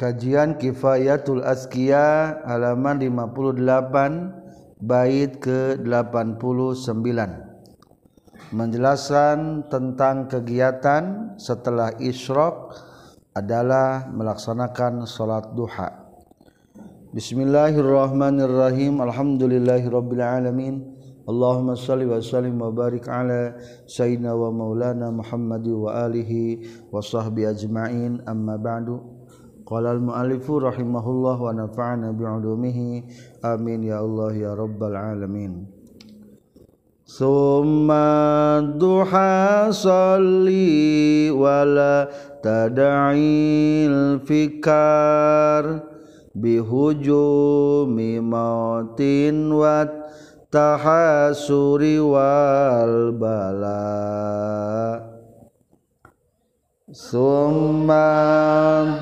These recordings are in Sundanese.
Kajian Kifayatul Azkiya halaman 58 bait ke-89 menjelaskan tentang kegiatan setelah isyraq adalah melaksanakan salat duha. Bismillahirrahmanirrahim. Alhamdulillahirabbil alamin. Allahumma salli wa sallim wa barik ala sayyidina wa maulana Muhammad wa alihi wa sahbihi ajma'in. Amma ba'du Qala al-mu'allifu rahimahullah wa nafa'ana bi'ulumihi. Amin ya Allah ya rabbal alamin. Summa duha salli wala tada'il fikar bihujumi mautin wa tahasuri wal bala' Summa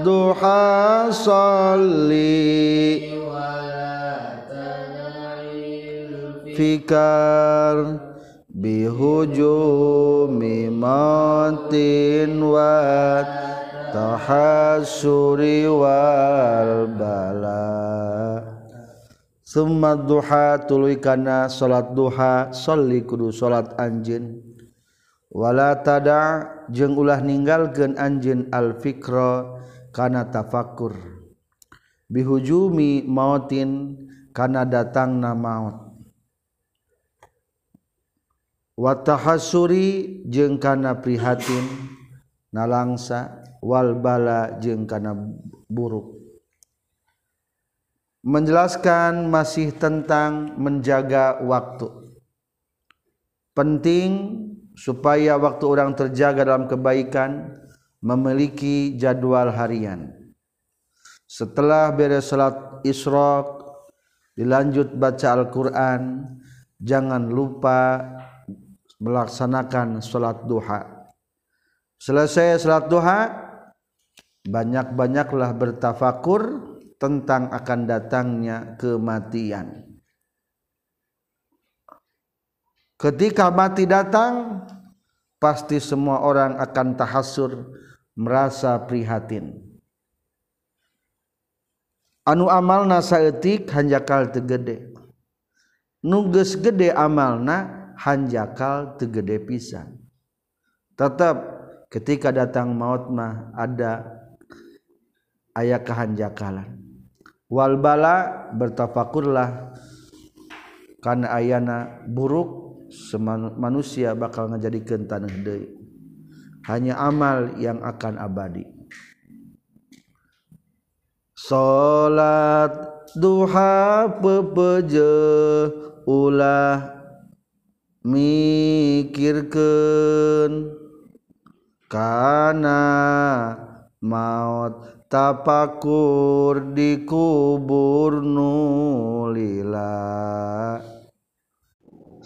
duha salli Fikar bihujumi matin wa tahasuri wal bala. Summa duha tuluy kana salat duha salli kudu salat anjeun. Wala tada' jeung ulah ninggalkeun anjeun al-fikra kana tafakur bihujumi mautin kana datangna maut. Wa tahasuri jeung kana prihatin nalangsa wal bala jeung kana buruk. Menjelaskan masih tentang menjaga waktu. Penting supaya waktu orang terjaga dalam kebaikan memiliki jadwal harian. Setelah beres salat isyraq dilanjut baca Al-Qur'an jangan lupa melaksanakan salat duha. Selesai salat duha banyak-banyaklah bertafakur tentang akan datangnya kematian ketika mati datang pasti semua orang akan tahasur merasa prihatin. Anu amalna saeutik hanjakal tegede nuges gede amalna hanjakal tegede pisan. Tetap ketika datang maut mah ada ayat kehanjakalan. Wal bala bertafakurlah. Karena ayana buruk manusia bakal ngajadikan tanah deui. Hanya amal yang akan abadi. Salat duha pepeje ulah mikirkeun. Kana maut tapakur di kubur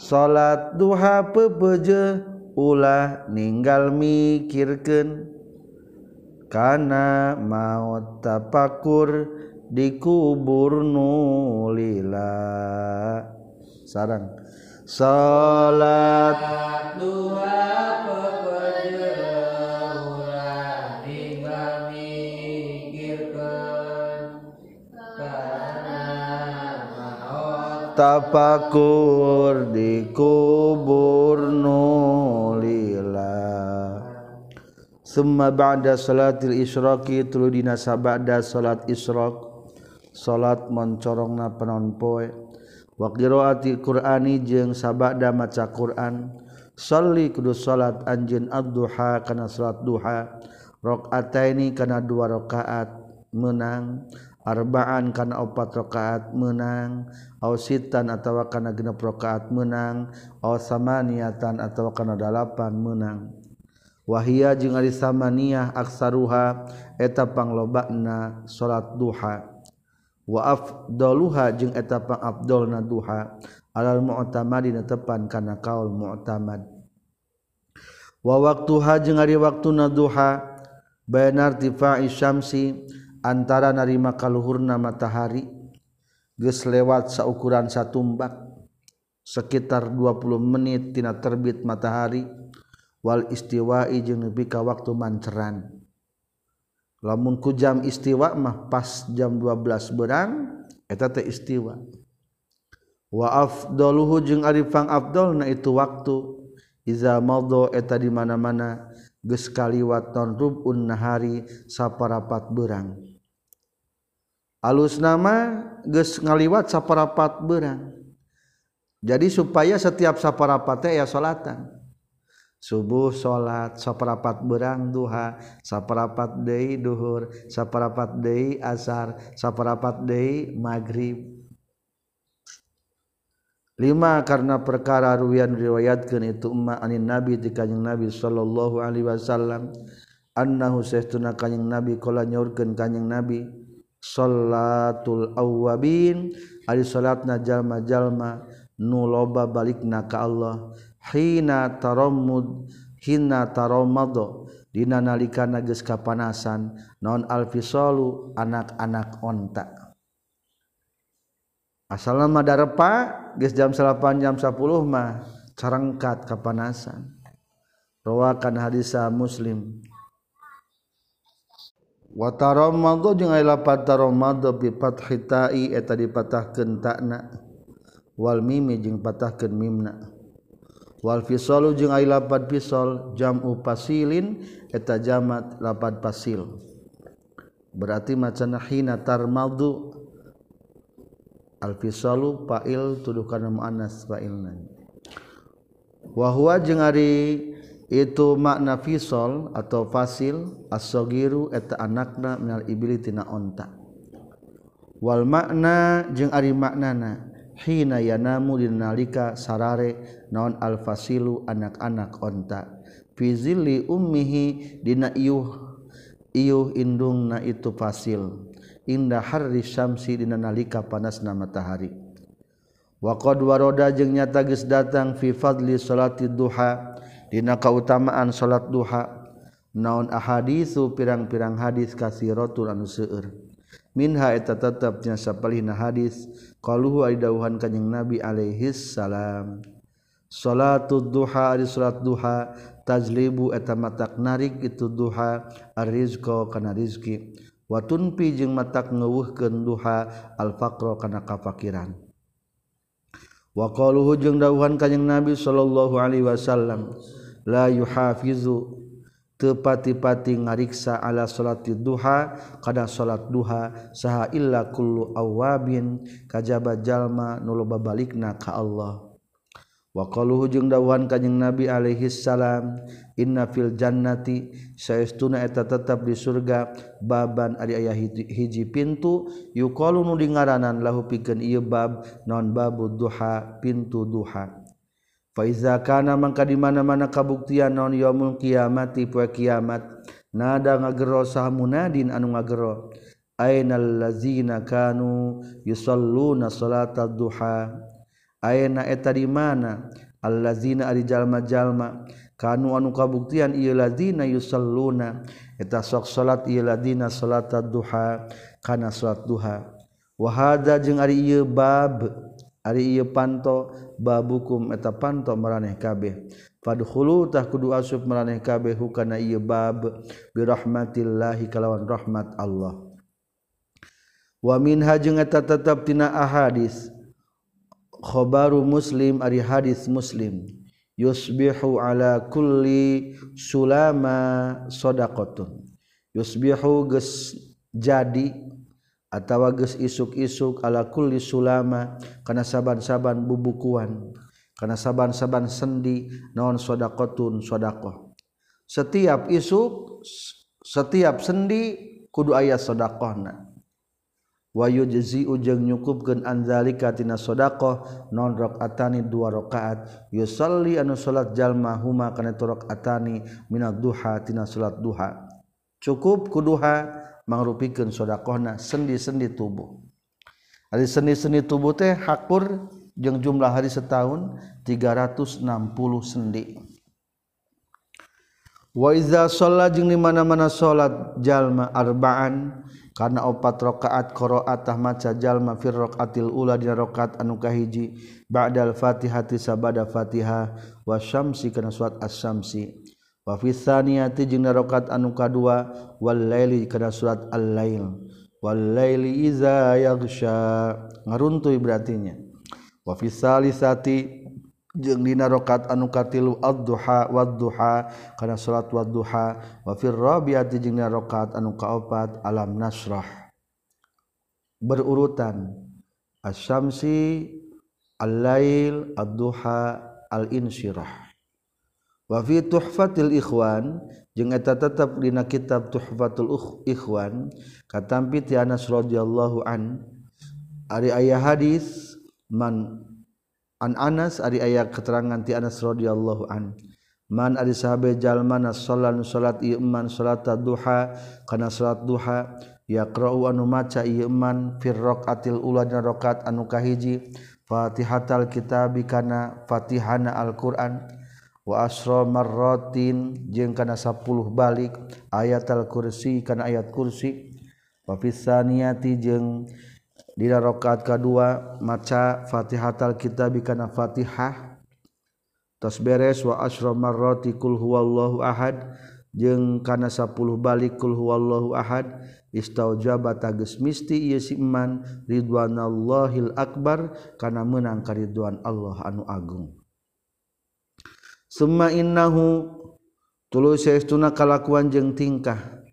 salat duha pepeje ulah ninggal mikirken kana maut tapakur dikubur nulila sarang. Salat duha pepeje tafakur di kubur nulila Summa ba'da salatil isyraqi tulu dina sabada salat isyraq salat moncorongna penon poe. Wa qiraati qur'ani jeung sabada maca qur'an. Salli kudu salat anjeun ad-duha kana salat duha. Rakaataini kana dua rakaat menang. arbaan kana opat rakaat menang au sitan atawa kana genep rakaat menang au samaniatan atawa kana dalapan menang wahia jeung ari samaniyah aksaruha eta panglobana salat duha. Wa afdaluha jeung eta pangabdolna duha alal mu'tamadi tepan kana kaul mu'tamad. Wa waktuha jeung ari waktuna duha bayanar tifa'i syamsi antara narima kaluhurna matahari geus lewat saukuran satumbak sekitar 20 menit tina terbit matahari wal istiwa'i jeung nepi ka waktu manceran. Lamunku jam istiwa mah pas jam 12 berang eta teh istiwa. Wa afdaluhu jeung arifang afdal na itu waktu. Iza madha eta di mana-mana geus kaliwat ton rubun nahari saparapat berang alus nama ges ngaliwat saparapat berang jadi supaya setiap saparapatnya ya salatan. Subuh salat saparapat berang duha saparapat Dei duhur saparapat Dei asar saparapat Dei maghrib. Lima karena perkara ruwian riwayatkan itu emma anin nabi di kanjeng nabi sallallahu alaihi wasallam. Annahu sahtuna kanjeng nabi kala nyorkeun kanjeng nabi salatul awabin ari salatna jalma-jalma nu loba balikna ka Allah. Hina tarammud hina taramado dina nalikana geus kapanasan. Naon alfisalu anak-anak onta. Asalna mah darepa geus jam 8 jam 10 mah carengkat kapanasan. Rawakan hadis muslim. wataromado jeung lapat taromado bi fathitai eta dipatahkeun ta'na. Wal mimi jeung patahkeun mimna. Wal fisolu jeung ai lapad pisol jam'u pasilin eta jamat lapad pasil. Berarti macana hina tarmadu al fisolu fa'il tuduh kana muannas fa'ilna. Wa huwa jeung ari itu makna fisol atau fasil asogiru eta anakna minal ibili tina onta. Wal makna jeung ari maknana hina yanamu dinalika sarare naon al fasilu anak-anak onta. Fizili ummihi dina iuh iuh indungna itu fasil. Indah harri syamsi dina nalika panasna matahari. Wa qad waroda jeung nyata geus datang fi fadli salati duha Dina kautamaan salat duha naon ahaditsu pirang-pirang hadis kasiratul anu seueur. Minha eta tetepnya sapalihna hadis qaluhu aidauhan kanjing Nabi alaihi salam. salatud duha ari salat duha tajlibu eta matak narik itu duha arrizqa kana rizki. wa tunpi jeung matak ngeuweuhkeun duha al-faqra kana kafakiran. Wa qaluhu jeung dawuhan kanjing Nabi sallallahu alaihi wasallam. la yuhafizu. Tepati-pati ngariksa ala salati duha kada salat duha saha illa kullu awabin kajaba jalma nu loba balikna ka Allah. Wa qaluhu jeung dawuhan kanjing Nabi alaihi salam inna fil jannati saestuna eta tetap di surga baban ari aya hiji pintu yuqalu nu dingaranan lahu pikeun ieu bab non babu duha pintu duha. Faizakana mangka di mana-mana kabuktian non yaumul kiamati poe kiamat nada ngagero sah munadin anu ngagero. Ainal lazina kanu yusalluna salata duha. Aina eta di mana? Allazina ari jalma-jalma. Kanu anu kabuktian ieu lazina yusalluna. Eta sok salat ieu lazina salata duha kana salat duha. Wa hadza jeung ari ieu bab. Ari ieu panto babukum eta panto maraneh kabeh. Fadkhulu tah kudu asup maraneh kabeh hukana ieu bab bi rahmatillahi kalawan rahmat Allah. Wa minha jeung eta tetep tina ahadis khabaru muslim ari hadis muslim yusbihu ala kulli sulama sadaqatun yusbihu geus jadi atawa geus isuk-isuk ala kulli sulama kana saban-saban bubukuan kana saban-saban sendi naon sedaqatun sedaqah setiap isuk setiap sendi kudu aya sedaqahna wa yujzi'u ujeng nyukupkeun anzalika tina sedaqah non rakaatani dua rakaat. Yusalli anu salat jalma huma kana tu rakaatani minad duha tina salat duha. Cukup kuduha mangrupikan sodakona sendi-sendi tubuh. Hari sendi-sendi tubuh teh hakur jeung jumlah hari setahun 360 sendi. Wa iza sholat jeung di mana-mana sholat jalma arbaan karena opat rakaat qiraatah maca jalma fir raqatil ula dina rakaat anu kahiji ba'dal fatihati sabada fatihah wa syamsi kana surat as-syamsi. wafisaniyati jeung rokat anu kadua wal laili kana surat al lail wal laili iza yaghsha. Ngaruntui berartinya. Wafisalisati jeung dina rakaat anu katilu ad-duha wad-duha kana salat wad-duha. Wa fir rabiati jeung dina rakaat anu kaopat alam nasrah berurutan. Asyamsi al-lail ad-duha al-insyirah. wafi tuhfatil ikhwan jeung eta tetep dina kitab tuhfatul ikhwan katampi ti Anas radhiyallahu an. Ari aya hadis man an Anas ari aya keterangan ti Anas radhiyallahu an. Man ari sahabe jalma nasallan salat ieu man salat duha kana salat duha yaqra'u anu maca ieu man fir raqatil ula dina rakaat anu kahiji Fatihatal kitabi kana Fatihana Al-Qur'an. wa asra marratin jeung kana 10 balik ayat al-kursi kana ayat kursi. Wa fisaniyati jeung dina rakaat kadua maca fatihatal Kitab kana Fatihah. Tos beres wa asra marrati kul huwallahu ahad jeung kana 10 balik kul huwallahu ahad. Istaujaba tages misti ieu si iman ridwanallahil akbar kana meunang ka ridwan Allah anu agung. summa innahu tulu saestuna kalakuan jeung tingkah.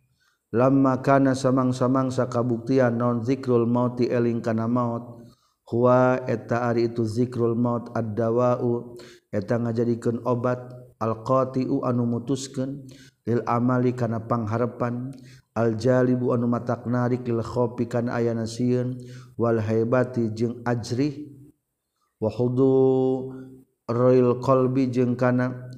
Lamma kana samang-samangsa kabuktian non zikrul mauti eling kana maut. Huwa eta ari itu zikrul maut ad-dawa'u eta ngajadikeun obat al-qati'u anu mutuskeun lil amali kana pangharepan al-jalibu anu matak narik lil khofi kana ayana sieun wal haibati jeung ajri wa hudu Royal qolbi jeung kana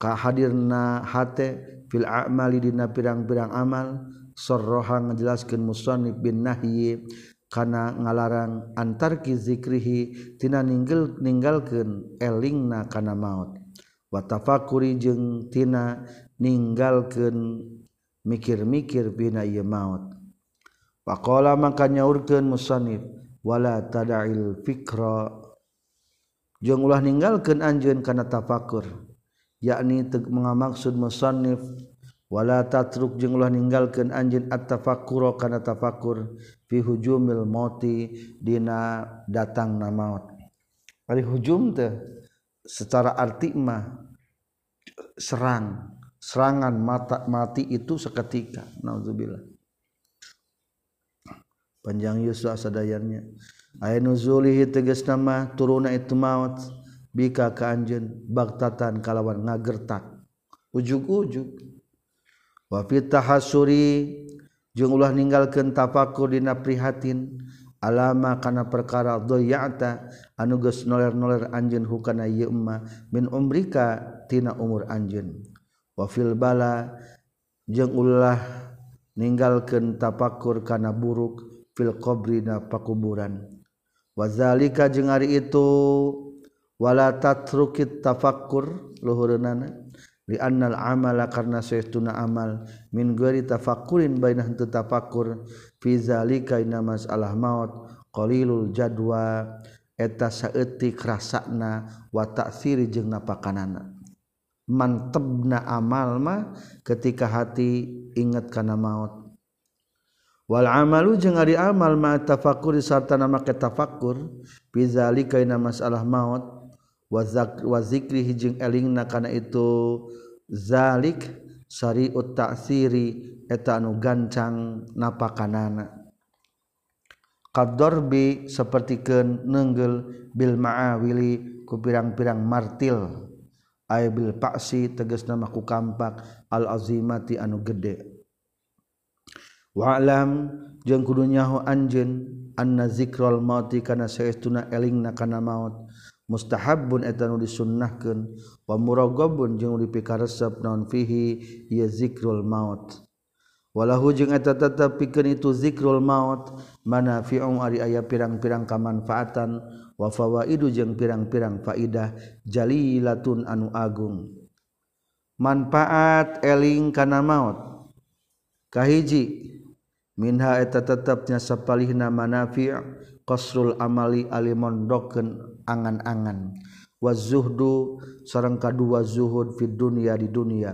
kahadirna hate fil a'mali dina pirang-pirang amal sorroha ngejelaskeun musannif bin nahyi kana ngalarang antarki zikrihi tina ninggel ninggalkeun elingna kana maut. Wa tafakuri jeung tina ninggalkeun mikir-mikir bina ieu maut. Waqala maka nyaurkeun musannif wala tada'il fikra jong ulah ninggalkeun anjeun kana tafakur yakni teg mengamaksud musannif. Wala tatruk jeung ulah ninggalkeun anjeun at-tafakkura kana tafakur fi hujumil mauti dina datangna maut. Ari hujum teh secara arti mah serang serangan mata mati itu seketika nauzubillah. Panjang yuswa sadayannya aya nuzulihi teges nama turuna itu maut bika ka anjeun baktatan kalawan ngagertak. Ujug-ujug wa fi tahasuri jeung ulah ninggalkeun tafakur dina prihatin alama kana perkara dhayata anu geus noler-noler anjeun hukana ieu emma min umrika tina umur anjeun. Wa fil bala jeung ulah ninggalkeun tafakur kana buruk fil qabri na pakuburan. wazalika jeung ari itu wala tatrukit tafakkur luhureunana li annal amala karna saytuna amal min ghairi tafakkurin bainah tu tafakkur fi zalika inna mas'alah maut qalilul jadwa eta saeutik rasana wa ta'siri jeung napakanana. Mantebna amal mah ketika hati ingat kana maut. wal amalu jeung ari amal ma tafakkur sarta nama ke tafakkur bizalika ina masalah maut wa wa zikrihi jeung elingna kana itu zalik sariut ta'siri eta anu gancang napakanana. Qaddarbi sapertikeun nenggel bil ma'awili ku pirang-pirang martil ay bil paksi tegasna nama ku kampak al azimati anu gede. walam jeung kudunyahu anjeun anna zikrol mauti kana saestuna elingna kana maut. Mustahabun eta nu disunnahkeun wa muraghabun jeung dipikaresep naon fihi ieu zikrul maut. Walahu jeung eta tetep pikeun itu zikrul maut manafi'un ari aya pirang-pirang kamanfaatan wa fawaidu jeung pirang-pirang faidah jalilatun anu agung. Manfaat eling kana maut. Kahiji minha eta tetapnya sapalihna manafi' qasrul amali alimondokeun angan-angan. Wazuhdu zuhdu sareng kadua zuhud fi dunia di dunia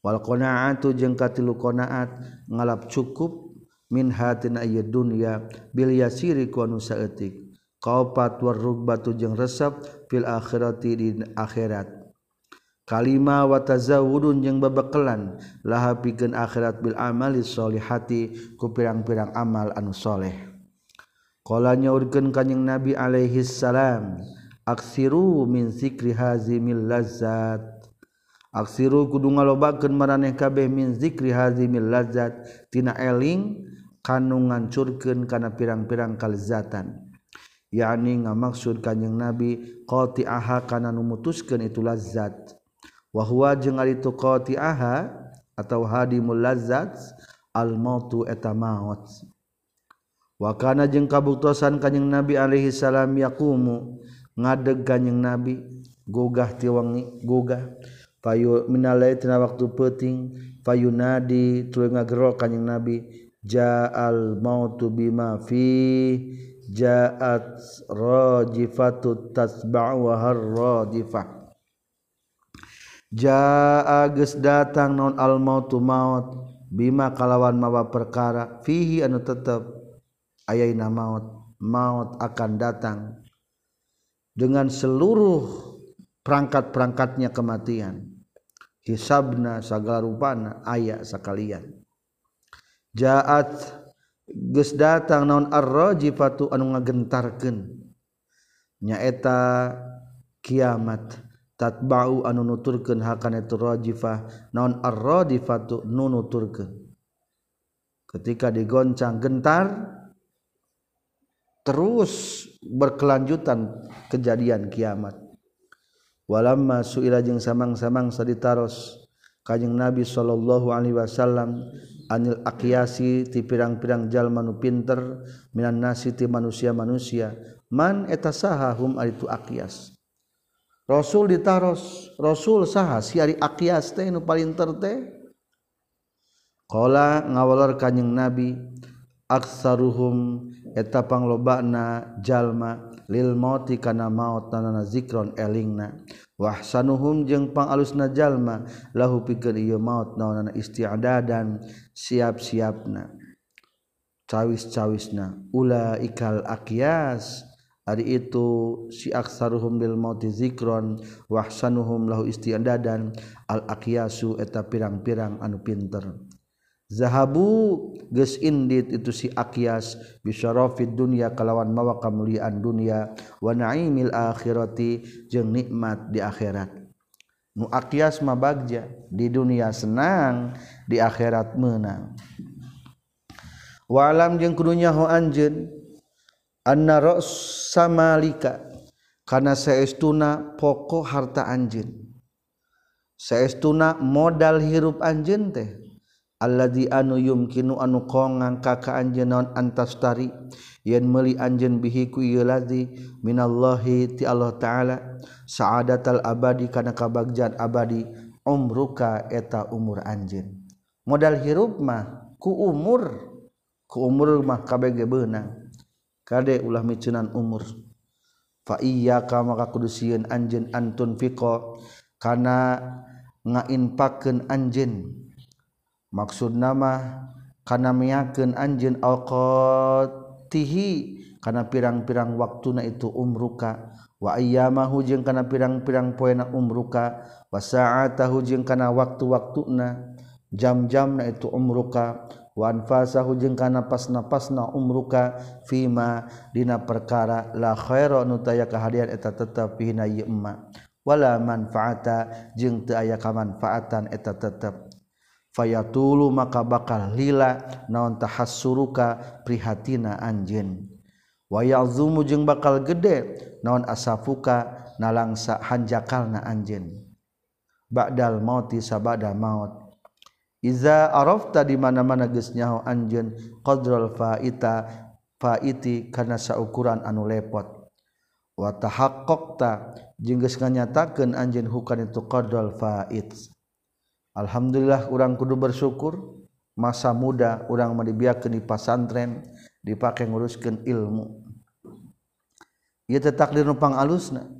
wal qanaatu jeung katilu qanaat ngalap cukup min hatina ieu dunya bil yasiri ku anu saeutik. Qaupat war rugbatu jeung resep fil akhirati di akhirat. kalima watazawurun yang bebekelan laha pikeun akhirat bil amali solihati ku pirang-pirang amal anu soleh. Qala nyaurkeun kanjing nabi alaihi salam aksiru min zikri hazimil lazzat. Aksiru kudu ngalobakeun maraneh kabeh min zikri hazimil lazzat tina eling kanu ngancurkeun kana pirang-pirang kalezatan yakni ngamaksud kanjing nabi qati'aha kana numutuskeun itu lazzat. wahwa jeung ari tu qati'aha atau hadimul lazzat al mautu eta maut. Wa kana jeung kabuktosan kanjing nabi alaihi salam yaqumu ngadeg kanjing nabi gogah tiwangi gogah payu minalai tina waktu peuting payunadi tuluy ngagero kanjing nabi ja'al mautu bima fi ja'at rajifatu tasba'u wa harradifah jaa geus datang non al mautu maut bima kalawan mawa perkara fihi anu tetep ayaina maut maut akan datang dengan seluruh perangkat-perangkatnya kematian. Hisabna sagala rupana aya sakalian. Jaat geus datang naon ar-rajifatu anu ngagentarkeun nyaeta kiamat. tatbau anu nuturkeun hakana itu rajifah. Naon ar-radifatu nu nuturkeun. Ketika digoncang gentar terus berkelanjutan kejadian kiamat. Walamma suila jeung samang-samang saditaros kanjing Nabi sallallahu alaihi wasallam anil aqyasi ti pirang-pirang jalma nu pinter minan nasi ti manusia-manusia man eta sahahum itu aqyas? Rasul ditaros Rasul saha siari akias teh nu paling teh. Qala ngawalor kanjing Nabi aksaruhum eta panglobana jalma lil mauti kana maut tanana zikron elingna. Wahsanuhum jeung pangalusna jalma lahu pikeun ieu maut naonana isti'dadan siap-siapna. Cawis-cawisna ulaikal akias Ari itu si aksaruhum bil mauti zikron wahsanuhum lahu istiandadan al aqyasu eta pirang-pirang anu pinter. Zahabu geus indit itu si akyas bisyarafid dunya kalawan mawa kamuliaan dunya wa naimil akhirati jeung nikmat di akhirat. Nu akyas mah bagja di dunia senang di akhirat menang. Walam jeung kudunya ho anjeun anna ra'sa malika kana saestuna pokok harta anjeun. Saestuna modal hirup anjeun teh. Alladzi anu yumkinu anu kongang kaka anjeun naon antastari. Yen meuli anjeun bihi ku ieu ladzi minallahi ti Allah taala saadatal abadi kana kabagjan abadi umruka eta umur anjeun. Modal hirup mah ku umur ku umur mah kabeh beunang. kade ulah micunan umur. Fa iyyaka maka kudu sieun anjeun antun fiqa. Kana ngainpakeun anjeun. Maksud nama kana miakeun anjeun awqatihi kana pirang-pirang waktuna itu umruka. Wa ayyamahu jeung kana pirang-pirang poena umruka. Wa sa'atahu jeung kana waktu-waktuna. Jam-jamna itu umruka. wanfasahu hujeng kana pas-napasna umruka fima dina perkara la khaira nu kahadian eta tetep hina ieu wala manfaata jeung teu aya kamanfaatan eta tetep. Fayatulu maka bakal lila naon tahassuruka prihatina anjeun. Wa ya'zumu jeung bakal gede naon asafuka nalangsa hanjakalna anjeun. Ba'dal mauti sabada maut. Iza arafta di mana-mana geus nyaho anjeun qadral faita faiti kana saukuran anu lepot. Wa tahaqqaqta jeung geus nganyatakeun anjeun hukan itu qadral fait. Alhamdulillah urang kudu bersyukur masa muda urang madibiakeun di pasantren dipake nguruskeun ilmu. Ieu teh takdir nu alusna.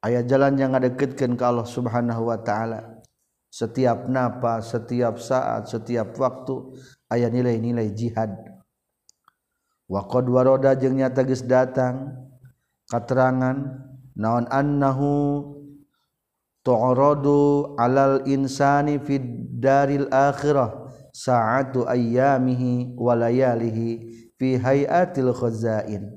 Aya jalan yang ngadeketkeun ka Allah Subhanahu wa taala. Setiap napa setiap saat setiap waktu aya nilai-nilai jihad. Wa qad warada jeung nyata geus datang katerangan naon annahu tu'radu alal insani fid daril akhirah sa'atu ayyamihi wa layalihi fi hayatil khazain.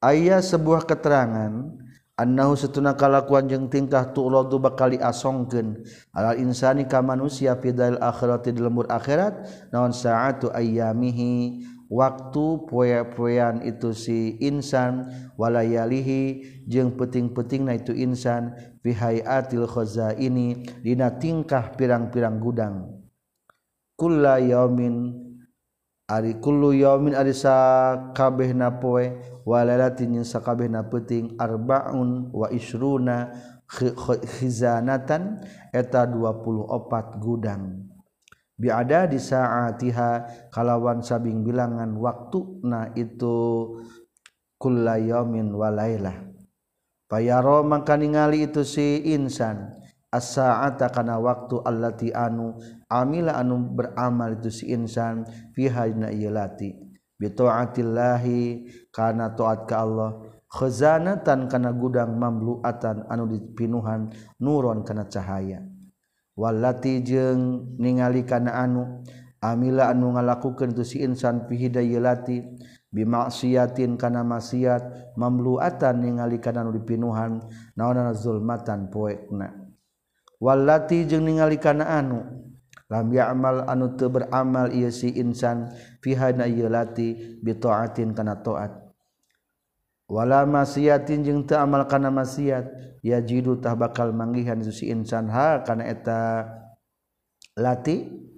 Aya sebuah keterangan annahu setuna kalakuan jeung tingkah tu'radu bakal asongkeun. Alal insani ka manusia fi fidail akhirati di lembur akhirat naon sa'atu ayyamihi. Waktu poe-poean itu si insan walayalihi jeung peting-peting na itu insan fi hayatil khazaini dina tingkah pirang-pirang gudang. Kulla yaumin Ari kullu yaumin ari sakabehna poe wa lailatin jeung sakabehna peuting arbaun wa isruna khizanatan eta 24 gudang. Biada di saatiha kalawan sabing bilangan waktu na itu kulla yaumin walailah payaro mangka ningali itu si insan as-sa'ata kana waktu allati anu amila anu beramal itu si insan fihajna lati. Bitoatillahi karena taat ka Allah. Khazanatan kana gudang mamluatan anu dipinuhan nuron kana cahaya. Walati jeung ningali kana anu amila anu ngalakukeun tu si insan fihidayati bimaksiatin kana maksiat mamluatan ningali kana anu dipinuhan naonana zulmatan poekna. Walati jeung ningali kana anu lam ya'mal anu teu beramal ieu si insan fiha na ieu lati bi taatin kana taat wala masiatin jeung teu amal kana maksiat yajidu tah bakal manggihan si insan. Ha kana eta lati?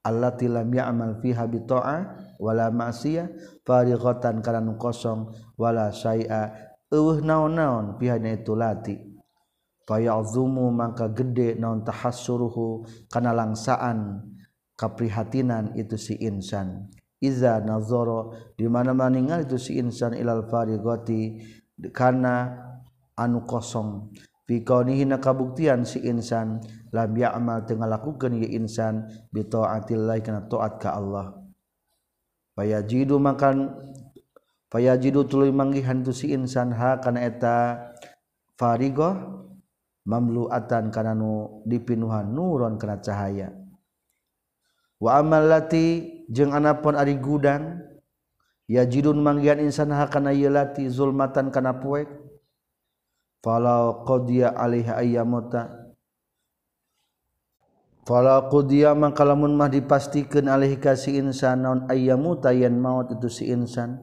Allati lam ya'mal fiha bi ta'ah wala ma'siyah farighatan kana nu kosong wala syai'a eueuh naon-naon pihanya itu lati. fayazumu mangka gede naon tahassuruhu kana langsaan kaprihatinan itu si insan. Iza nazoro di mana maningal itu si insan ilal farigoti kana anu kosong. Fi kaunihi kabuktian si insan lam ya'mal tengah lakukeun ye insan bi taatillah kana taat ka Allah. Fayajidu makan fayajidu tuluy manggihan tu si insan ha kana eta farigoh mamluatan kana nu dipinuhan nuron kana cahaya. Wa amal lati jeung anapun ari gudang ya jidun manggian insan hakana ieu lati zulmatan kana poek falau qadiya alaiha ayyamata falau qadiya mangkalamun mah dipastikeun alaihi ka si insan naon ayyamuta yen maut itu si insan.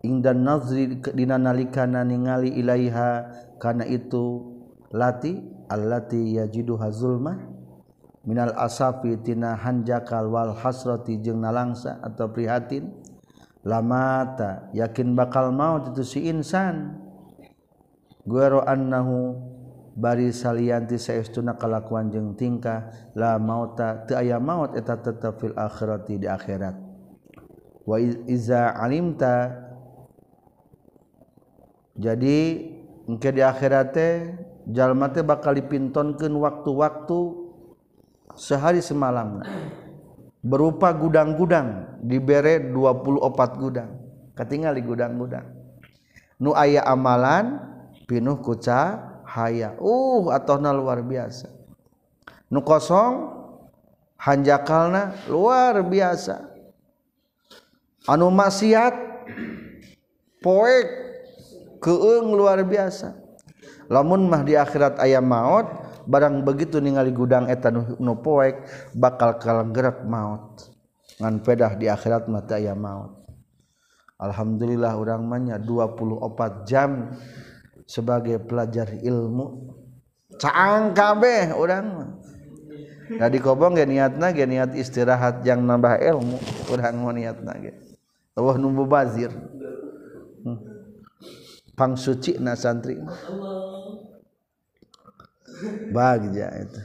Ingdan nazri dina nalikana ningali ilaiha kana itu lati allati yajidu zulma minal asafi tina hanjakal wal hasrati jeung nalangsa atau prihatin. Lamata yakin bakal maut itu si insan. Guero annahu bari salianti saestuna kalakuan jeung tingkah. La mauta teu aya maut eta tetep fil akhirati di akhirat. Wa iza alimta jadi engke di akhirat teh jalmate bakal dipintonkeun waktu-waktu sehari semalam. Berupa gudang-gudang dibere 24 gudang. Ketingali gudang-gudang. Nu aya amalan pinuh kuca haya. Uh atauna luar biasa. Nu kosong hanjakalna luar biasa. Anu maksiat poek keung luar biasa. lamun mah di akhirat ayam maut barang begitu ningali gudang etan nu poek bakal kalenggerak maut. Ngan pedah di akhirat mata ayam maut. Alhamdulillah orang manya 24 jam sebagai pelajar ilmu. Caang kabeh orang tadi kobong ge niatna ge niat istirahat yang nambah ilmu urang mau niatna ge. Allah numbu bazir. Pang suci na santri. Bagja itu.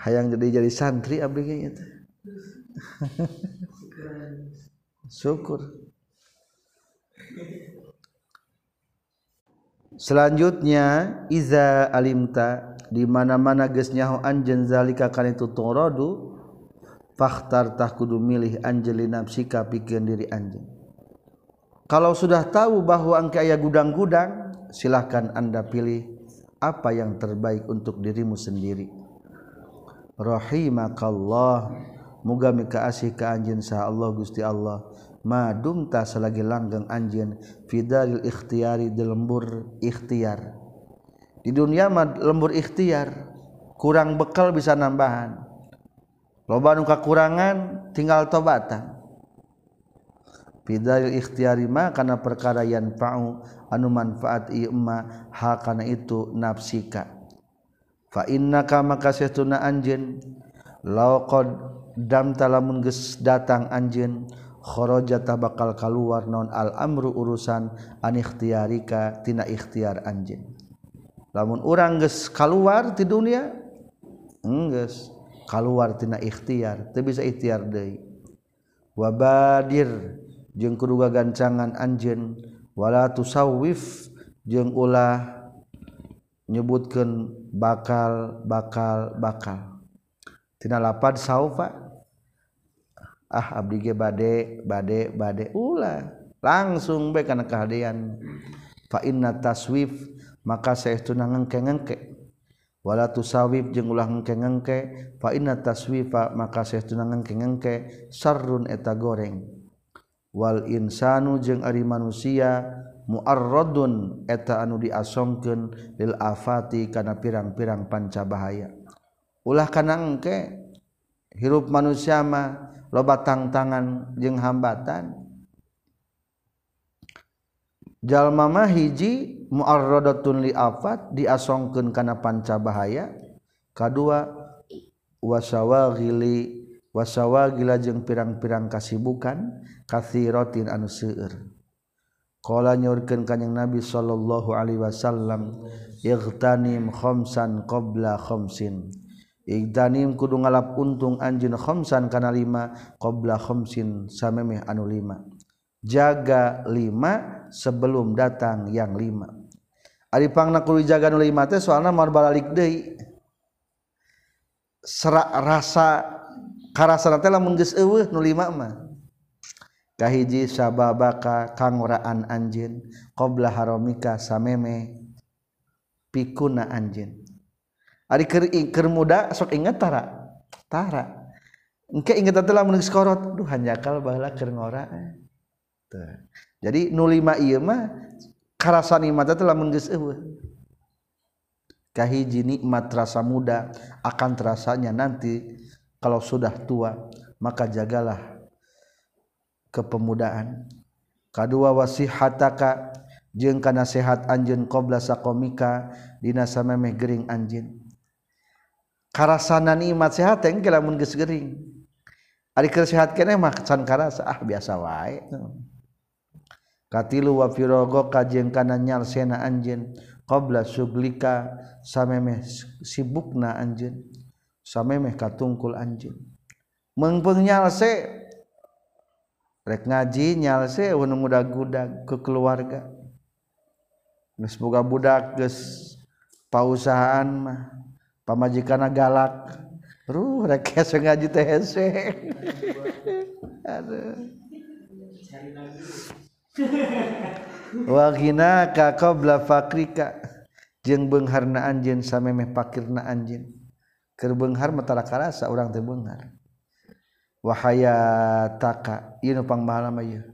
Hayang jadi jadi santri abdi itu. Syukur. Selanjutnya Iza Alimta di mana-mana gesnyahu Anjen zalika kan itu torodu faktartah kudu milih Anjli nafsika pikir diri anjing kalau sudah tahu bahwa angka ayah gudang-gudang silahkan anda pilih apa yang terbaik untuk dirimu sendiri. Rahimakallah. Muga mika asih ke anjin sah Allah Gusti Allah. Madumta selagi langgeng anjin fidalil ikhtiari di lembur ikhtiar. Di dunia mah lembur ikhtiar kurang bekal bisa nambahan. Loba nu kakurangan tinggal tobatan bidalil ikhtiari ma kana perkara yang fa'u anu manfaat ieu ma ha kana itu nafsika. Fa innaka maka satuna anjeun law qad dam talamun geus datang anjeun kharaja bakal kaluar non al amru urusan an ikhtiarika tina ikhtiar anjeun lamun urang geus kaluar ti dunia geus keluar tina ikhtiar teu bisa ikhtiar deui. Wabadir jeung kuduga gancangan anjeun. Wala tusawwif jeung ulah nyebutkeun bakal bakal bakal. Tina lapad saufa ah abdi ge bade bade bade. Ulah langsung bae kana kahadean. Fa inna taswif maka saestuna ngengke-ngengke. Wala tusawif jeung ulah ngengke-ngengke. Fa inna taswifa maka saestuna ngengke-ngengke. Sarrun eta goreng. wal insanu jeung ari manusia muarradun eta anu diasongkeun lil afati kana pirang-pirang panca bahaya ulah kana engke hirup manusia mah loba tangtangan jeung hambatan. Jalma mah hiji muarradatun li afat diasongkeun kana panca bahaya kadua wasawaghili wasawa gila jeung pirang-pirang kasibukan katsirotin anu seueur. Qala nyaurkeun kanjing nabi sallallahu alaihi wasallam igtanim khamsan qabla khamsin igtanim kudu ngalap untung anjeun khamsan kana lima qabla khamsin samemeh anu lima. Jaga lima sebelum datang yang lima. Ari pangna kudu jaga nu lima teh soalna mar balalik deui. Serak rasa karasana teh lamun geus eueuh nu lima mah. Kahiji sababaka kang waraan anjeun qabla haramika sameme pikuna anjeun. Ari keur keur muda sok inget tara? Tara. Engke inget teh lamun geus korot. Duh hanjakal baheula keur ngora eh. jadi nulima mah karasan nikmat itu lamun geus eueuh. Kahiji nikmat rasa muda akan terasanya nanti kalau sudah tua maka jagalah kepemudaan. Kadua wasihataka jeung kana sehat anjeun qabla saqomika dina samemeh gering anjeun. Karasana nikmat sehat teh lamun geus gering. Ari keur sehat keneh mah can karasa ah biasa wae. Katilu wa firogo kajeng kana nyalsena anjeun qabla suglika samemeh sibukna anjeun samemeh katungkul anjing mengpeng nyalse rek ngaji nyalse wenung gudag-gudag ke keluarga. Geus boga budak geus pausahaan mah pamajikanna galak. Ruh rek hese ngaji teh hese. Aduh. Wagina ka qabla fakrika. Jeung beungharna anjeun samemeh pakirna anjeun. Keur beunghar matara karasa urang teh beunghar wahayataka ieu nu pangmahala mah ieu.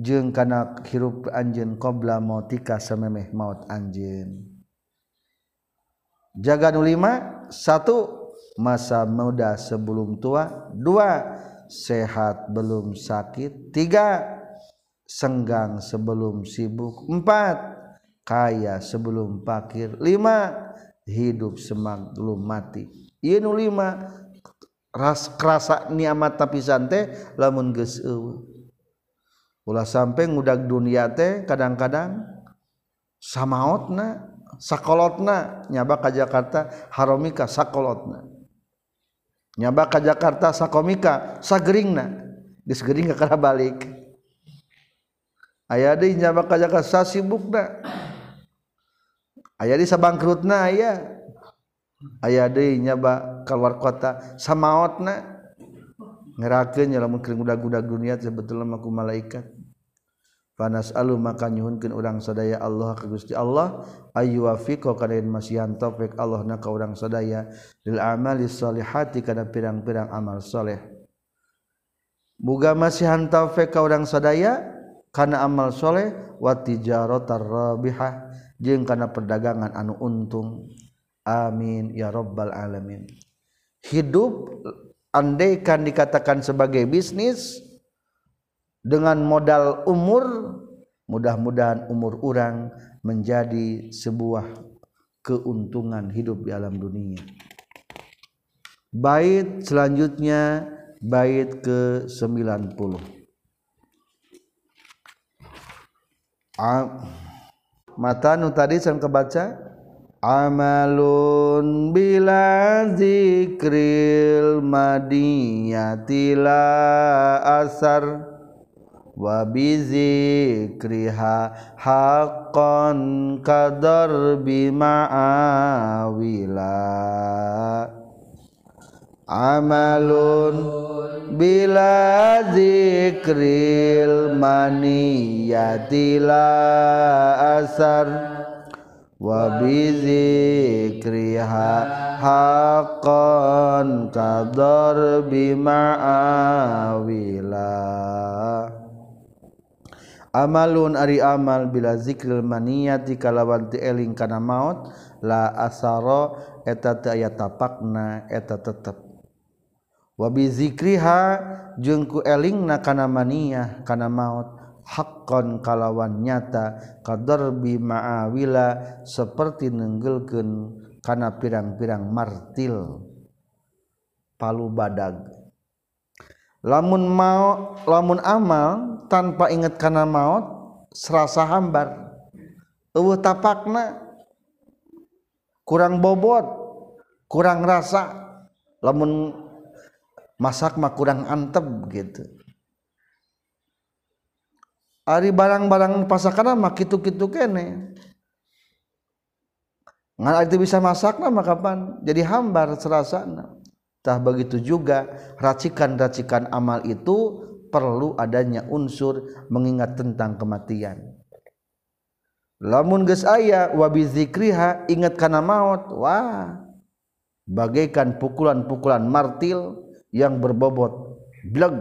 Jeung kana hirup anjeun qabla mautika samemeh maut anjeun. Jaga nu lima satu masa muda sebelum tua. Dua sehat belum sakit. Tiga senggang sebelum sibuk. Empat kaya sebelum pakir. Lima hidup semaglum mati. Ieu nu lima ras kerasa niamat tapi sante lamun geus ulah sampai ngudag dunia teh kadang-kadang samaotna sakolotna. Nyaba ka Jakarta haromika sakolotna. Nyaba ka Jakarta sakomika sageringna. Geus gering ka balik aya deui nyaba ka Jakarta sasibukna. aya di sabangkrutna aya aya deui nyaba keluar kota. Samaotna. Ngerakeun nya lamun keur gudag-gudag dunia sebetulna mah ku malaikat. Panas alu maka nyuhunkeun urang sadaya Allah ka Gusti Allah. Ayu wafiqo kana masihan taufik Allah na ka urang sadaya. Lil amali solihati kana pirang-pirang amal soleh Muga masihan taufik ka urang sadaya kana amal soleh wa tijaratar rabihah jeung karena perdagangan anu untung. Amin ya robbal alamin. Hidup andaikan dikatakan sebagai bisnis dengan modal umur mudah-mudahan umur orang menjadi sebuah keuntungan hidup di alam dunia. Bait selanjutnya bait ke 90 mata nu tadi sang kebaca amalun bila zikril madiyatila asar wa bizikriha haqqan kadar bima'awila amalun bila zikril maniyatila asar wa bi zikriha haqqan kadar bima'awila amalun ari amal bila zikril maniyati kalawan ti eling kana maut la asaro eta teu aya tapakna eta tetep. Wa bi zikriha jeung ku elingna kana maniyah kana maut. Haqqan kalawan nyata qadar bi ma'awila seperti nenggelkeun kana pirang-pirang martil. Palu badag. Lamun mau lamun amal tanpa ingat karena maut serasa hambar. Eueuh tapakna kurang bobot kurang rasa. Lamun masak mah kurang antep gitu. Ari barang-barang pasakana mah kitu-kitu kene. Ngan itu bisa masak mah kapan? Jadi hambar serasana. Tah begitu juga racikan-racikan amal itu perlu adanya unsur mengingat tentang kematian. Lamun geus aya wa bizikriha ingat kana maut wah bagaikan pukulan-pukulan martil yang berbobot bleg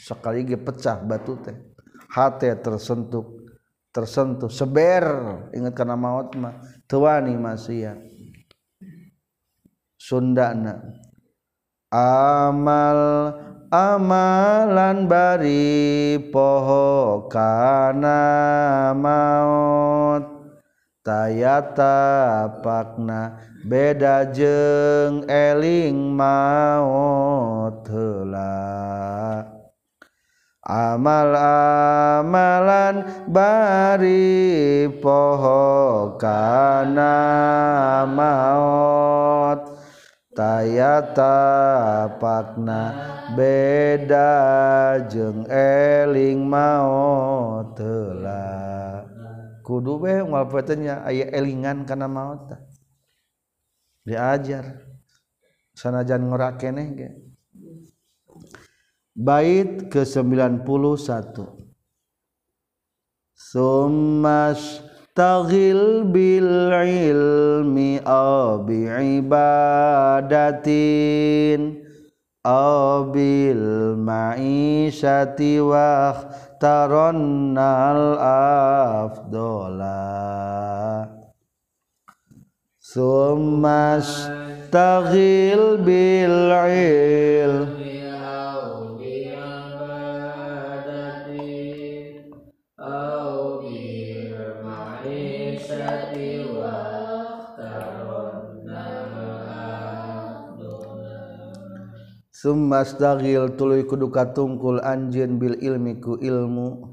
sekali ge pecah batu teh. Hate tersentuh tersentuh seber. Ingat kana maut mah teu masih ya sundana amal amalan bari poho kana maut tayata pakna beda jeng eling maut heula amal-amalan bari poho kana maut tayata pakna beda jeng eling maut heula kudu we ngapetnya aya elingan kana maut diajar. Sanajan ngorakeneh ge. Bait ke-91. Summas taghil bil ilmi aw bi ibadatin aw bil ma'isyati wa taronnal afdola summas taghil bil ilmi Summastagil tuluy kudu katungkul anjeun bil ilmi ku ilmu.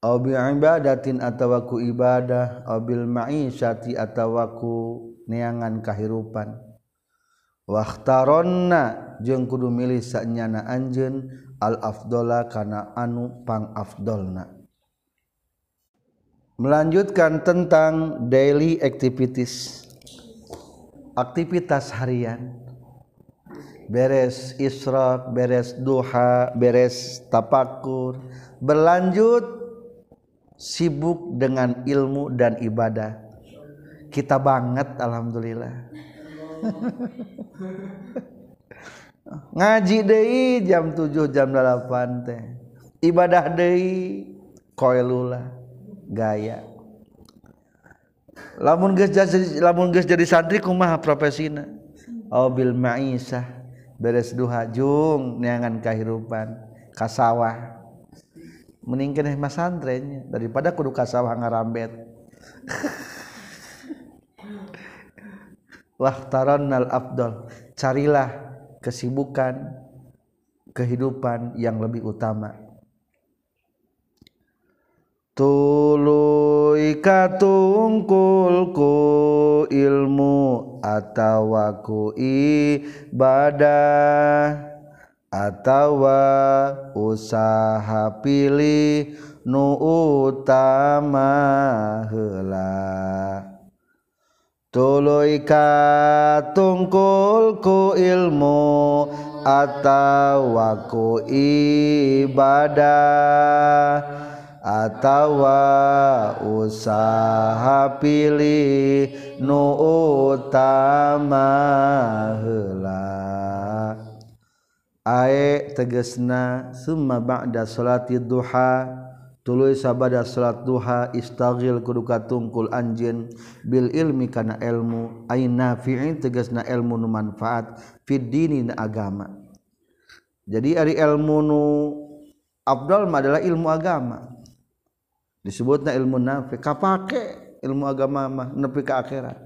Aw bi ibadatin atawa ku ibadah aw bil ma'isyati atawa ku neangan kahirupan. Waktaronna jeung kudu milih sanyana anjeun al afdola kana anu pang afdolna. Melanjutkan tentang daily activities. Aktivitas harian. Beres Isra beres duha beres tapakur. Berlanjut sibuk dengan ilmu dan ibadah. Kita banget alhamdulillah. Ngaji Dei jam 7 jam 8 teh. Ibadah Dei koilula gaya. Lamun geus jadi lamun geus jadi santri kumaha profesina? Oh bil maisah beres duha jung neangan kahirupan kasawah. Mending keneh mas santrennya daripada kudu kasawah ngarambet. Wah tarannal afdal carilah kesibukan kehidupan yang lebih utama tuluy katungkulku ilmu atawaku ibadah atawa usaha pilih nu utama heula. Tuluy katungkulku ilmu atawa ku ibadah atawa usaha pilih nu utama heula. Tegesna Summa Bada salati duha. Tulu sabada salat duha istagil kuduka tungkul anj Bil ilmi kana ilmu. Nafi tegesna ilmu nu manfaat fiddini na agama. Jadi ari ilmu nu Abdul adalah ilmu agama disebut na ilmu nafi. Kapake ilmu agama mah nepi ke akhirat.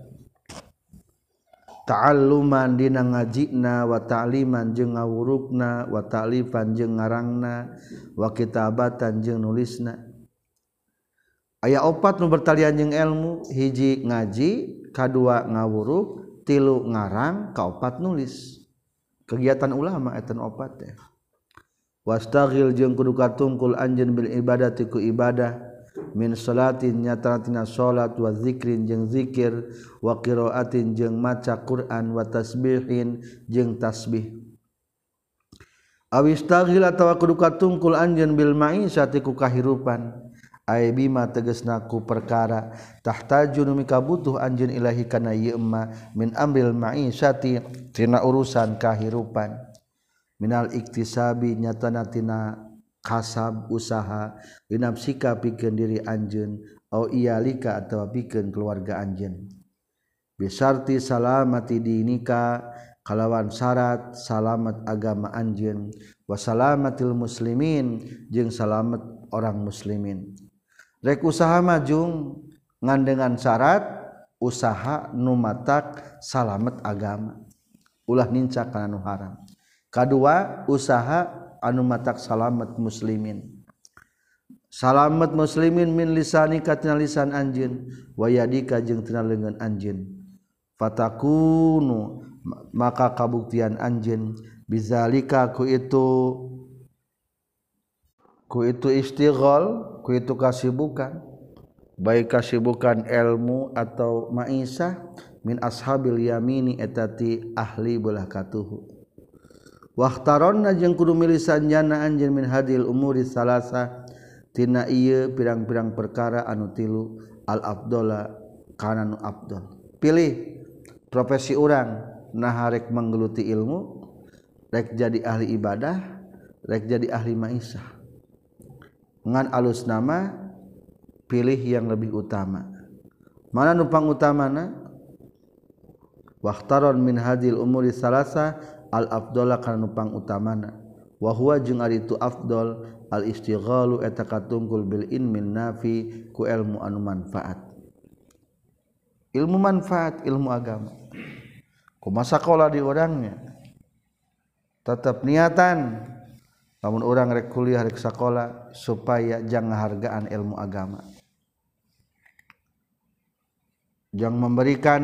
Ta'alluman dina ngajina wa ta'liman jeung ngawurukna wa ta'lifan jeung ngarangna wa kitabatan jeung nulisna. Aya opat nu bertalian jeung ilmu hiji ngaji kadua ngawuruk tilu ngarang kaopat nulis. Kegiatan ulama eta opat teh. Wastaghil jeung kudu katungkul anjeun bil ibadati ku ibadah min salatin nyatatina salat wa zikrin jeung zikir wa qiraatin jeung maca Quran wa tasbihin jeung tasbih. Awistaghil atawa kudu katungkul anjeun bil ma'isati ku kahirupan. Ay bima tegesna ku perkara. Tahtaju nu mika butuh anjeun ilahi kana ieu emma min amril ma'isati tina urusan kahirupan. Minal iktisabi nyatana tina kasab usaha dinafsika pikeun diri anjeun au iyalika atau pikeun keluarga anjeun. Bisarti salamati dinika kalawan syarat salamat agama anjeun. Wa salamatil muslimin jeung salamat orang muslimin. Rek usaha majung ngandengan syarat usaha numatak salamet agama. Ulah nincak kana nu haram. Kadua usaha anu matak salamet muslimin. Salamet muslimin min lisani katina lisan anjeun wa yadika jeung tina leungeun anjeun fatakunu maka kabuktian anjeun bizalika ku itu ku itu istighal ku itu kasibukan. Baik kasibukan ilmu atau maisah min ashabil yamini etati ahli belah katuhu Waktaronna jeung kudu milisan jana anjeun min hadil umuri salasa tina ieu pirang-pirang perkara anu tilu al abdola kana nu abdol. Pilih profesi urang naharek menggeluti ilmu, rek jadi ahli ibadah, rek jadi ahli maisah. Ngan alus nama pilih yang lebih utama. Mana nupang utamana? Waktaron min hadil umuri salasa al-afdola karena nupang utamana. Wahwa jeung ari itu afdol al istighalu eta katungkul bil ilmin nafi ku ilmu anu manfaat. Ilmu manfaat ilmu agama. Kumasa kola di orangnya? Tetap niatan. Namun orang rek kuliah rek sekolah supaya jangan hargaan ilmu agama. Jangan memberikan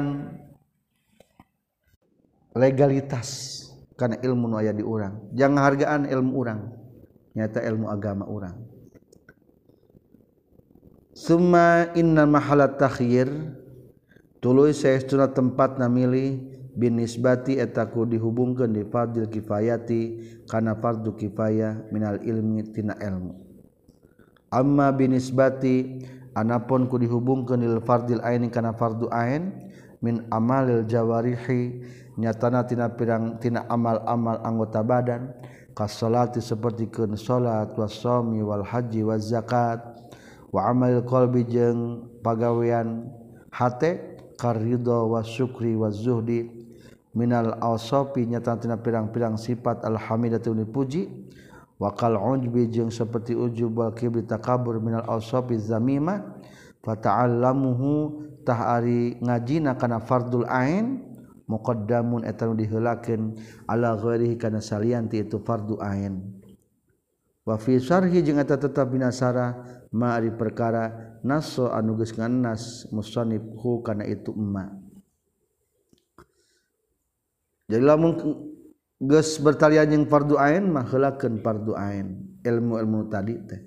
legalitas. karena ilmu nu aya di urang. Jangan hargaan ilmu urang. Nyata ilmu agama urang. Summa inna mahalat takhir. Tuluy saestuna tempat namili bin nisbati etaku dihubungkeun di fardil kifayati kana fardu kifayah minal ilmi tina ilmu. Amma bin nisbati anapun ku dihubungkeun lil fardil aini kana fardu ain min amalil jawarihi nyatana tina pirang tina amal-amal anggota badan. Kas salati seperti ke salat wasomi Wal Haji wa zakat. Wa amal qalbi jeung pagawean hate karidho wa syukri wa zuhdi. Minal awsafi nyatanatina pirang-pirang sifat alhamidatu puji wa kal ujbi jeung seperti ujub wal kibri takabur minal awsafi zamimah. Fata'allamuhu tahari ngajina kana fardul ain. Muqaddamun eta dihelakeun ala ghairihi kana salianti itu fardu ain. Wa fi syarhi jeung eta tetep binasara ma ari perkara nasso anu geus ngannas musannif hu kana itu emma. Jadi lamun geus bertalian jeung fardu ain mah heulakeun fardu ain. Ilmu-ilmu tadi teh.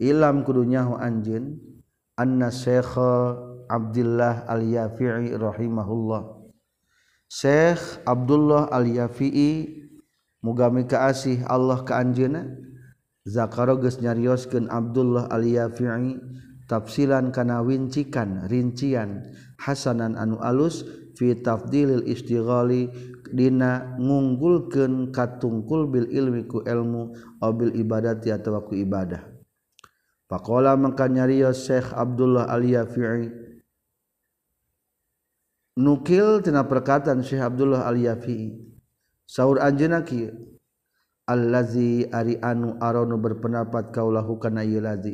Ilam kudunya hu anjeun anna syekh Abdullah al-Yafi'i rahimahullah Syekh Abdullah Al-Yafi'i mugami kaasih Allah ka anjeuna zakaroges nyarioskeun Abdullah Al-Yafi'i tafsilan kana wincikan rincian hasanan anu alus fi tafdilil istighali dina ngunggulkeun katungkul bil ilmi ku ilmu aw bil ibadati atawa ku ibadah. Faqala maka nyarios Syekh Abdullah Al-Yafi'i nukiltina perkataan Syekh Abdullah al-yafi. Sahur anjeuna kieu allazi ari anu aronu berpendapat kaulahu kana ieu ladzi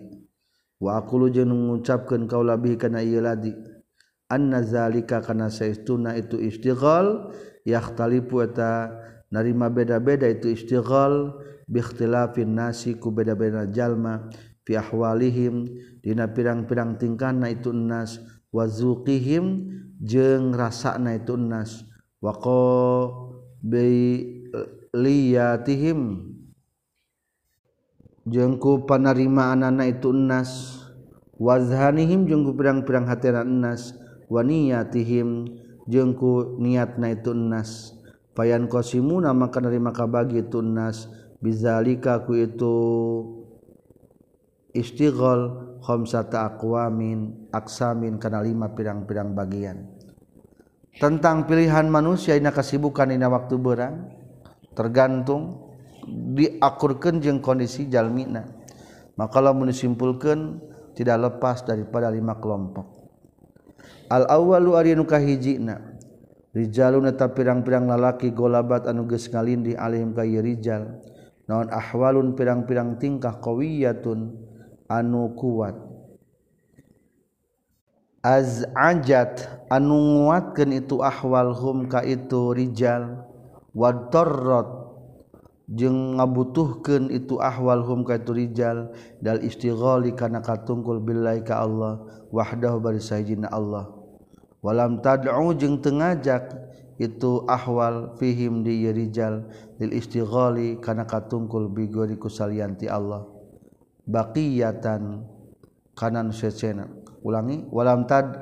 wa aqulu jeung ngucapkeun kaula bihi kana ieu ladzi anna zalika kana saestuna itu istighal yakhtalifu eta narima beda-beda itu istighal bi ikhtilafin nasi ku beda-beda jalma fi ahwalihim dina pirang-pirang tingkahna itu nas wa zuqihim jeng rasa na itu nas. Wako liyatihim. Jengku panarima anana itu nas. Wazhanihim jengku pirang-pirang hatena nas. Waniyatihim jengku niat na itu nas. Fayan kosimu nama nerima kabagi itu nas. Bizalika ku itu istighol khamsata aqwamin aksamin kana lima pirang-pirang bagian tentang pilihan manusia ini kesibukan ini waktu berang. Tergantung diakurkan jeng kondisi jalmina. Maka kalau disimpulkan tidak lepas daripada lima kelompok. Al awalu ari nu kahijina rijalun eta pirang-pirang lalaki golabat anu geus ngalindih alaihim ka rijal. Naon ahwalun pirang-pirang tingkah qawiyatun anu kuat. az ajat anu nguatkeun itu ahwalhum ka itu rijal. Wadarrat jeung ngabutuhkeun itu ahwalhum ka itu rijal. Dal istighali kana katungkul billahi ka Allah wahdahu bari sayjina Allah. Walam tad'u jeung teu ngajak itu ahwal fihim di rijal. Lil istighali kana katungkul bigori ku salianti Allah. Baqiyatan kanan secena. ulangi walam tad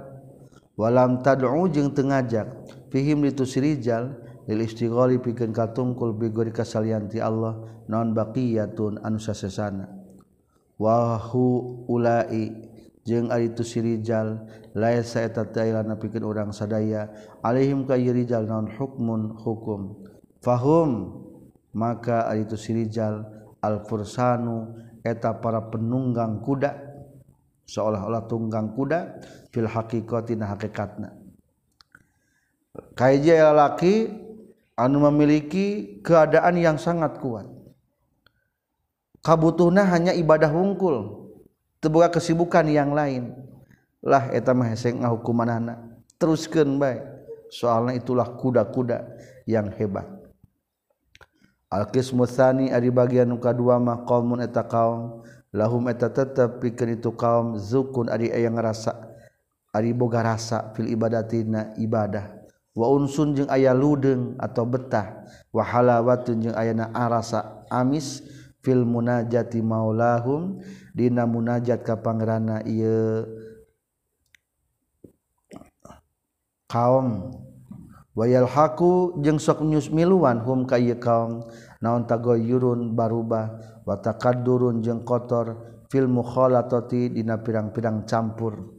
walam tad'u jeung teu ngajak fihim litu sirijal lil istighali pikeun katungkul bigori kasalian ti Allah non baqiyatun anu sasesana. Wa hu ulai jeung ari tu sirijal laisa eta tailana pikeun urang sadaya alaihim ka yirijal non hukmun hukum. Fahum maka ari tu sirijal al fursanu eta para penunggang kuda. Seolah-olah tunggang kuda fil haqiqatina hakikatna kaija laki anu memiliki keadaan yang sangat kuat. Kabutuhna hanya ibadah wungkul terbuka kesibukan yang lain. Lah eta mah heseng ngahukumanana teruskeun bae. Soalnya itulah kuda-kuda yang hebat. Al-qismu tsani ari bagian nu kadua mah qaumun eta kaum lahum eta tetep pikeun itu kaum zukun ari aya ngarasa ari boga rasa fil ibadatina ibadah. Wa unsun jeung aya ludeung atau betah. Wa halawatun jeung ayana arasa amis fil munajati maulahum dina munajat ka pangeranna ieu kaum. Wayal haku jeung sok nyus miluan hum ka ieu kaum. naon tago yurun barubah watakan durun jeung kotor filmu kholatoti dina pirang-pirang campur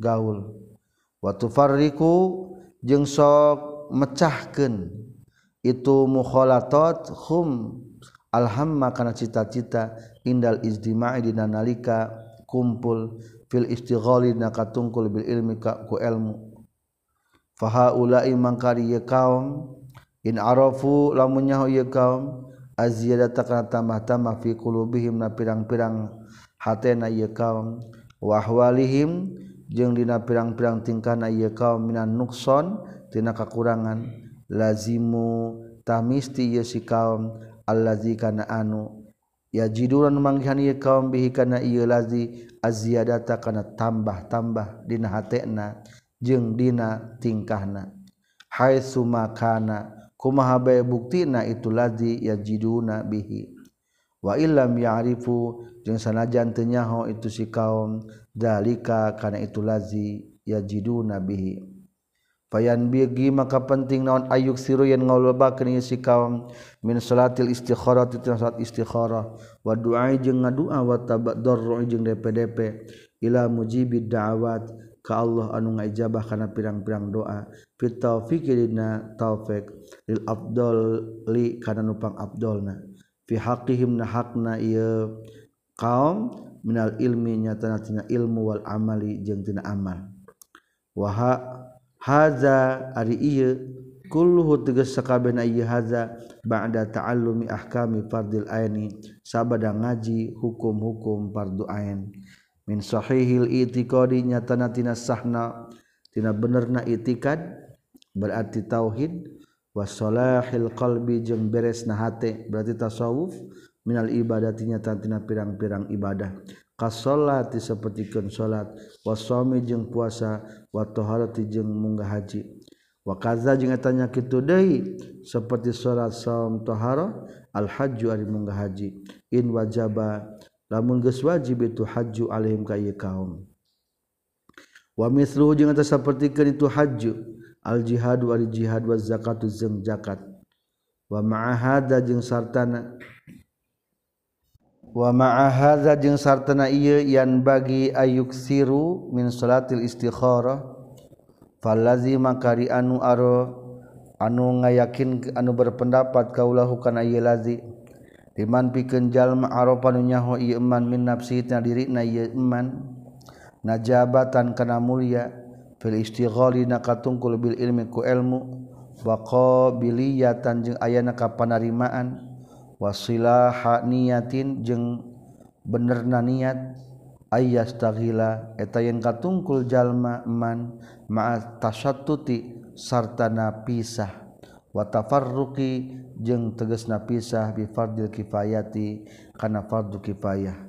gaul. Watu farriku jeung sok mecahkan itu mukholatot hum alhamma kana cita-cita indal izdima'i dina nalika kumpul fil istighali dina katungkul bil ilmi ka ku ilmu. Fa haula'i mangkari kaum in arafu lamun nyaho ieu kaum aziyadata kana tambah-tambah fi qulubihim na pirang-pirang hatena ieu kaum. Wa ahwalihim jeung dina pirang-pirang tingkahna ieu kaum minan nuqson tina kakurangan. Lazimu tamisti ieu si kaum allazi kana anu yajiduran manggihan ieu kaum bihi kana ieu lazi aziyadata kana tambah-tambah dina hatena jeung dina tingkahna. Haitsu makana kumaha bae buktina itu ladzi yajiduna bihi. Wa illam ya'rifu jeung sanajan teu nyaho itu si kaum dalika kana itu ladzi yajiduna bihi. Fayan bigi maka penting naon ayuk siru yang ngalobakeun si kaum min salatil istikharah itu salat istikharah. Wa du'a jeung ngadua wa tabadarru jeung DPDP ila mujibid da'awat ka Allah anu ngajabah kana pirang-pirang doa. taufikirina taufik lil abdoli kana nupang abdolna fi haqqihim na hakna ieu kaum minal ilmi nyatana tina ilmu wal amali jeung tina amal. Wa haza ari ieu kulluhu tegas sakabehna ieu haza ba'da ta'allumi ahkami fardil aini sabada ngaji hukum-hukum fardu ain. Min sahihil itiqadi nyatana tina sahna tina benerna itikad berarti tauhid wasolahil qalbi jeung beres na hate berarti tasawuf minal ibadatinya tantina pirang-pirang ibadah. Kasolati sapertikeun salat wasomi jeung puasa wa taharati jeung munggah haji. Wa kaza jeung tanya kitu deui seperti salat saum tahara al hajju ari munggah haji. In wajaba lamun geus wajib itu hajju alaihim ka kaum. Wa mithluhu jeung eta sapertikeun itu hajju. al-jihad wal jihad wa zakatu jeung zakat wa ma'a hadza jeung sartana wa ma'a hadza jeung sartana ieu yan bagi ayuk siru min salatil istikharah. Falazi makari anu aro anu ngayakin anu berpendapat kaulahu kana ieu lazi. Liman pikeun jalma arafanu nyaho ieu iman min nafsi diri na ieu iman najabatan kana mulia. fil istighali na katungkul bil ilmi ku ilmu wa qabiliyatan jeung ayana kapanarimaan wasilaha niatin jeung benerna niat ayas tagila eta yang katungkul jalma man ma'a tasattuti sarta napisah wa tafarruqi jeung tegasna pisah bi fardil kifayati kana fardu kifayah.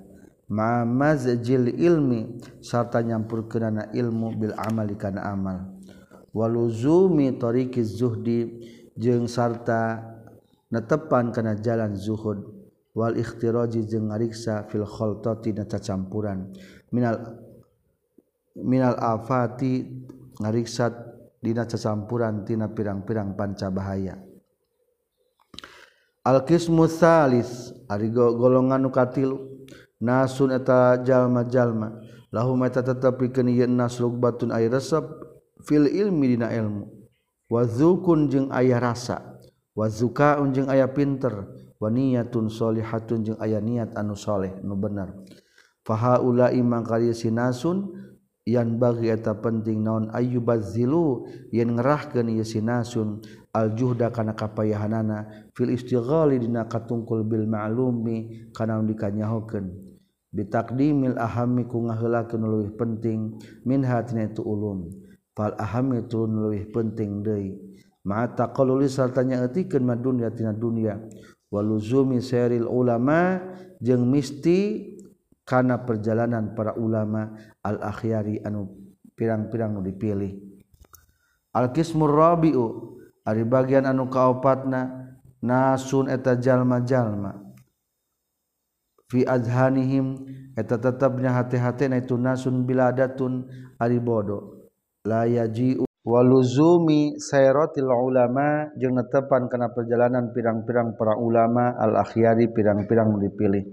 mamazjil ilmi sarta nyampur kerana ilmu bil amali kana amal. Waluzumi tariqi zuhdi jeung sarta netepan kana jalan zuhud. Wal ikhtiroji jeung ngariksa fil khaltati na campuran minal minal afati ngariksa dina campuran tina pirang-pirang pancabahaya al qismu salis ari golongan nu katilu nasun eta jalma-jalma. Lahum eta tetep pikeun ieu nas lugbatun aya resep fil ilmi dina ilmu. Wa dzukun jeung aya rasa. Wa dzukaun jeung aya pinter. Wa niyatun solihatun jeung aya niat anu soleh nu bener faha ula imang kali sinasun yan bagi eta penting naon ayyubazilu yen ngerahkeun ieu sinasun aljuhda kana kapayahanana fil istighali dina katungkul bil ma'lumi kana dikanyahokeun. bitakdimil ahami ku ngaheulakeun leuwih penting min hatina itu ulum fal ahami tu leuwih penting deui. Ma taqalluli sartanya eutikeun ma dunya tina dunya waluzumi seril ulama jeung misti kana perjalanan para ulama al akhyari anu pirang-pirang nu dipilih. Al qismur rabiu ari bagian anu kaopatna nasun eta jalma-jalma. fi azhanihim eta tetapnya hati-hati na itu nasun bila adatun ari bodo la yaji'u waluzumi sayratil ulama jeung netepan kana perjalanan pirang-pirang para ulama al akhyari pirang-pirang dipilih.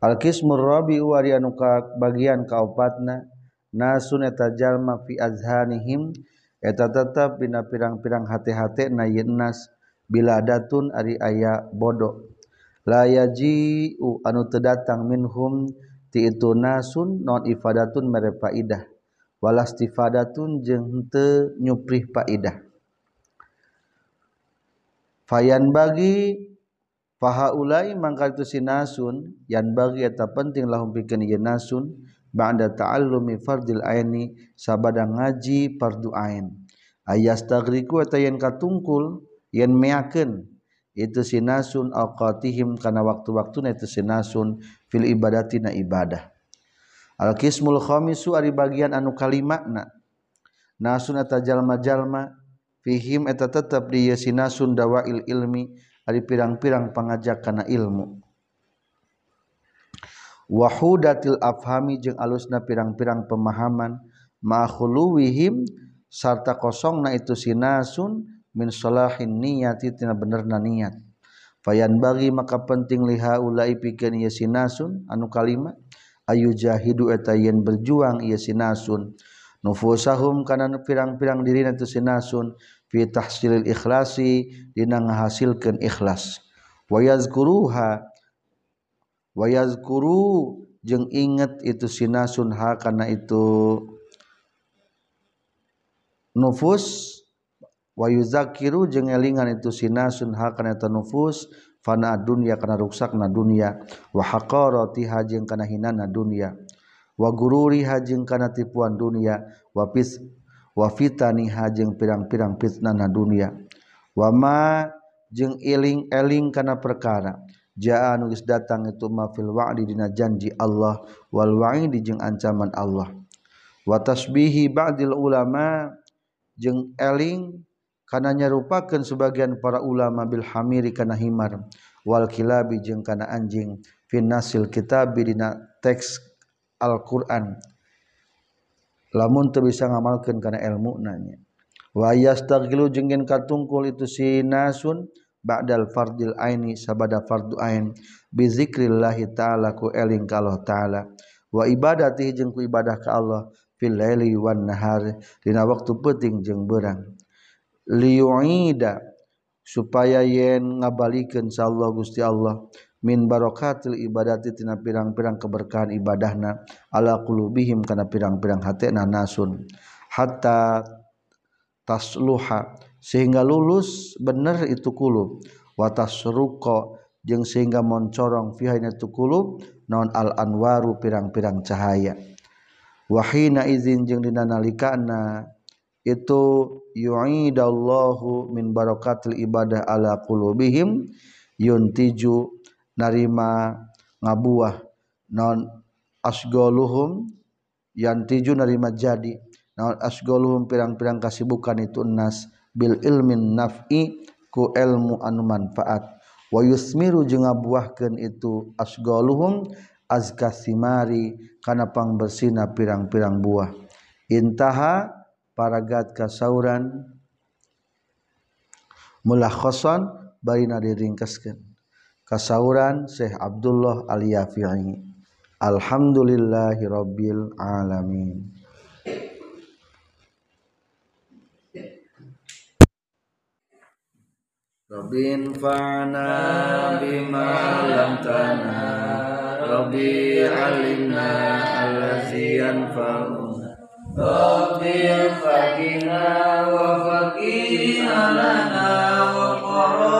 Al qismur rabi wa anu ka bagian kaopatna nasun eta jalma fi azhanihim eta tetap dina pirang-pirang hati-hati na yeunnas bila adatun ari aya bodoh. La yaji'u anu tedatang minhum ti itu nasun non ifadatun mere faidah. Walastifadatun jeung teu nyuprih faidah. Fayan bagi fahaulai mangka itu sinasun yan bagi eta penting lahum pikeun ieu nasun ba'da ta'allumi fardil aini sabada ngaji fardu ain. Ayastagriku eta yen katungkul yen meakeun itu sinasun awqatihim kana waktu-waktuna itu sinasun fil ibadati na ibadah. Al qismul khamisu ari bagian anu kalimatna nasun eta jalma-jalma fihim eta tetep di sinasun dawail ilmi ari pirang-pirang pangajak kana ilmu. Wahudatil afhami jeung alusna pirang-pirang pemahaman ma khuluwihim sarta kosongna itu sinasun min salahin niyati tina benerna niat. Fayan bagi maka penting liha ulai pikeun ieu sinasun anu kalimat ayu jahidu eta yen berjuang ieu sinasun nufusahum kana pirang-pirang dirina tu sinasun fi tahsilil ikhlasi dina ngahasilkeun ikhlas. Wa yazkuruha wa yazkuru jeung inget itu sinasun ha kana itu nufus wayuzakiru jeung elingan itu sinasun ha kana eta nufus fana dunya kana ruksakna dunya. Wa haqarati jeung kana hinana dunya. Wa gururi jeung kana tipuan dunya. Wa fis wa fitani jeung pirang-pirang fitnana dunya. Wa ma jeung eling-eling kana perkara. Jaa nu geus datang itu ma fil wa'di dina janji Allah wal wa'idi jeung ancaman Allah. Wa tasbihi ba'dil ulama jeung eling kana nyarupakeun sebagian para ulama bil hamiri kana himar wal kilabi jeung kana anjing fin nasil kitab dina teks Al-Qur'an. Lamun teu bisa ngamalkeun kana ilmu nanya. Wa yastaghlu jeung katungkul itu si nasun ba'dal fardil aini sabada fardu ain bi zikrillah taala ku eling ka Allah taala. Wa ibadati jeung ku ibadah ka Allah fil laili wan nahar dina waktu peuting jeung beurang liyuida supaya yen ngabalikeun sallallahu Gusti Allah min barokatil ibadati tina pirang-pirang keberkahan ibadahna ala qulubihim kana pirang-pirang hatena nasun. Hatta tasluha sehingga lulus bener itu kulub. Watasruqa jeung sehingga moncorong fiha itu kulub non al anwaru pirang-pirang cahaya. Wahina izin jeung dina nalikana itu yu'idallahu min barakatil ibadah ala qulubihim yuntiju narima ngabuah non asgoluhum yantiju narima jadi. Non asgoluhum pirang-pirang kasibukan itu nas bil ilmin naf'i ku ilmu anu manfaat. Wa yusmiru jeung ngabuahkeun itu asgoluhum azka simari kana pangbersina pirang-pirang buah. Intaha paragat kasauran mulakhasan barina diringkaskeun kasauran Syekh Abdullah Al-Yafi'i. Alhamdulillahi Rabbil Alamin. Rabbin fa'na bima lam tana. Rabbi alimna allazi ربي فقنا وفقنا لنا وقرنا